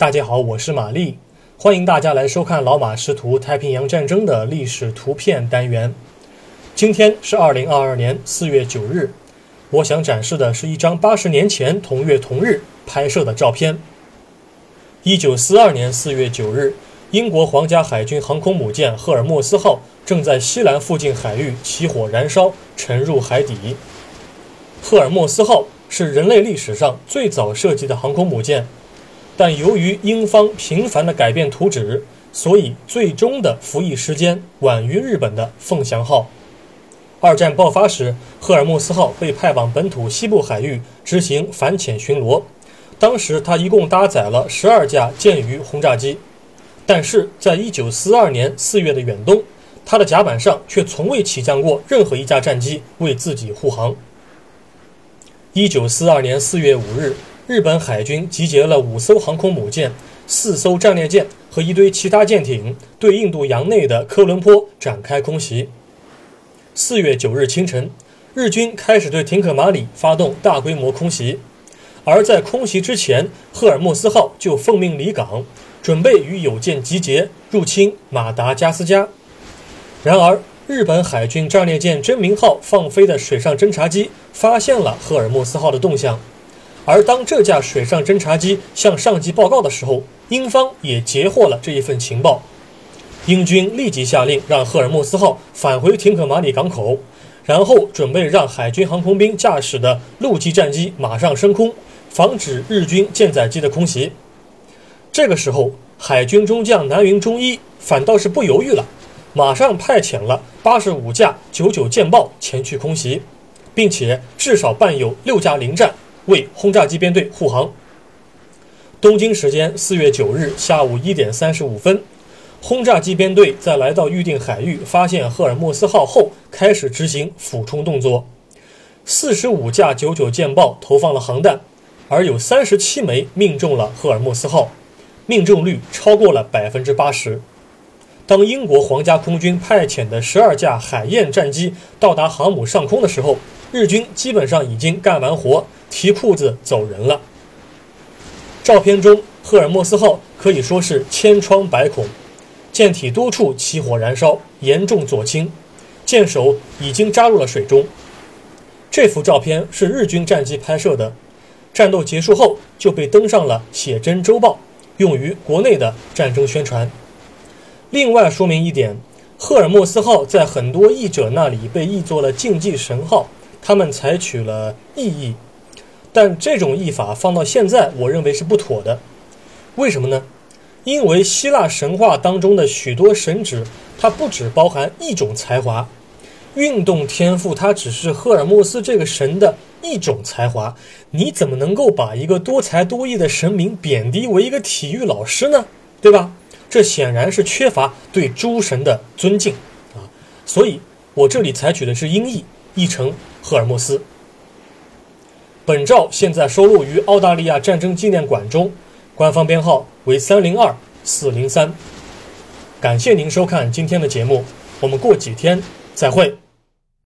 大家好，我是玛丽，欢迎大家来收看老马识图太平洋战争的历史图片单元。今天是二零二二年四月九日，我想展示的是一张八十年前同月同日拍摄的照片。一九四二年四月九日，英国皇家海军航空母舰赫尔墨斯号正在西兰附近海域起火燃烧，沉入海底。赫尔墨斯号是人类历史上最早设计的航空母舰。但由于英方频繁的改变图纸，所以最终的服役时间晚于日本的凤翔号。二战爆发时，赫尔墨斯号被派往本土西部海域执行反潜巡逻。当时，它一共搭载了十二架舰鱼轰炸机。但是，在一九四二年四月的远东，它的甲板上却从未起降过任何一架战机为自己护航。一九四二年四月五日。日本海军集结了五艘航空母舰、四艘战列舰和一堆其他舰艇，对印度洋内的科伦坡展开空袭。四月九日清晨，日军开始对廷可马里发动大规模空袭，而在空袭之前，赫尔墨斯号就奉命离港，准备与友舰集结入侵马达加斯加。然而，日本海军战列舰真名号放飞的水上侦察机发现了赫尔墨斯号的动向。而当这架水上侦察机向上级报告的时候，英方也截获了这一份情报。英军立即下令让赫尔墨斯号返回廷可马里港口，然后准备让海军航空兵驾驶的陆基战机马上升空，防止日军舰载机的空袭。这个时候，海军中将南云忠一反倒是不犹豫了，马上派遣了八十五架九九舰爆前去空袭，并且至少伴有六架零战。为轰炸机编队护航。东京时间四月九日下午一点三十五分，轰炸机编队在来到预定海域发现赫尔墨斯号后，开始执行俯冲动作。四十五架九九舰爆投放了航弹，而有三十七枚命中了赫尔墨斯号，命中率超过了百分之八十。当英国皇家空军派遣的十二架海燕战机到达航母上空的时候，日军基本上已经干完活。提裤子走人了。照片中，赫尔墨斯号可以说是千疮百孔，舰体多处起火燃烧，严重左倾，舰首已经扎入了水中。这幅照片是日军战机拍摄的，战斗结束后就被登上了写真周报，用于国内的战争宣传。另外说明一点，赫尔墨斯号在很多译者那里被译作了竞技神号，他们采取了意译。但这种译法放到现在，我认为是不妥的。为什么呢？因为希腊神话当中的许多神祇，它不只包含一种才华，运动天赋它只是赫尔墨斯这个神的一种才华。你怎么能够把一个多才多艺的神明贬低为一个体育老师呢？对吧？这显然是缺乏对诸神的尊敬啊！所以我这里采取的是音译，译成赫尔墨斯。本照现在收录于澳大利亚战争纪念馆中，官方编号为三零二四零三。感谢您收看今天的节目，我们过几天再会。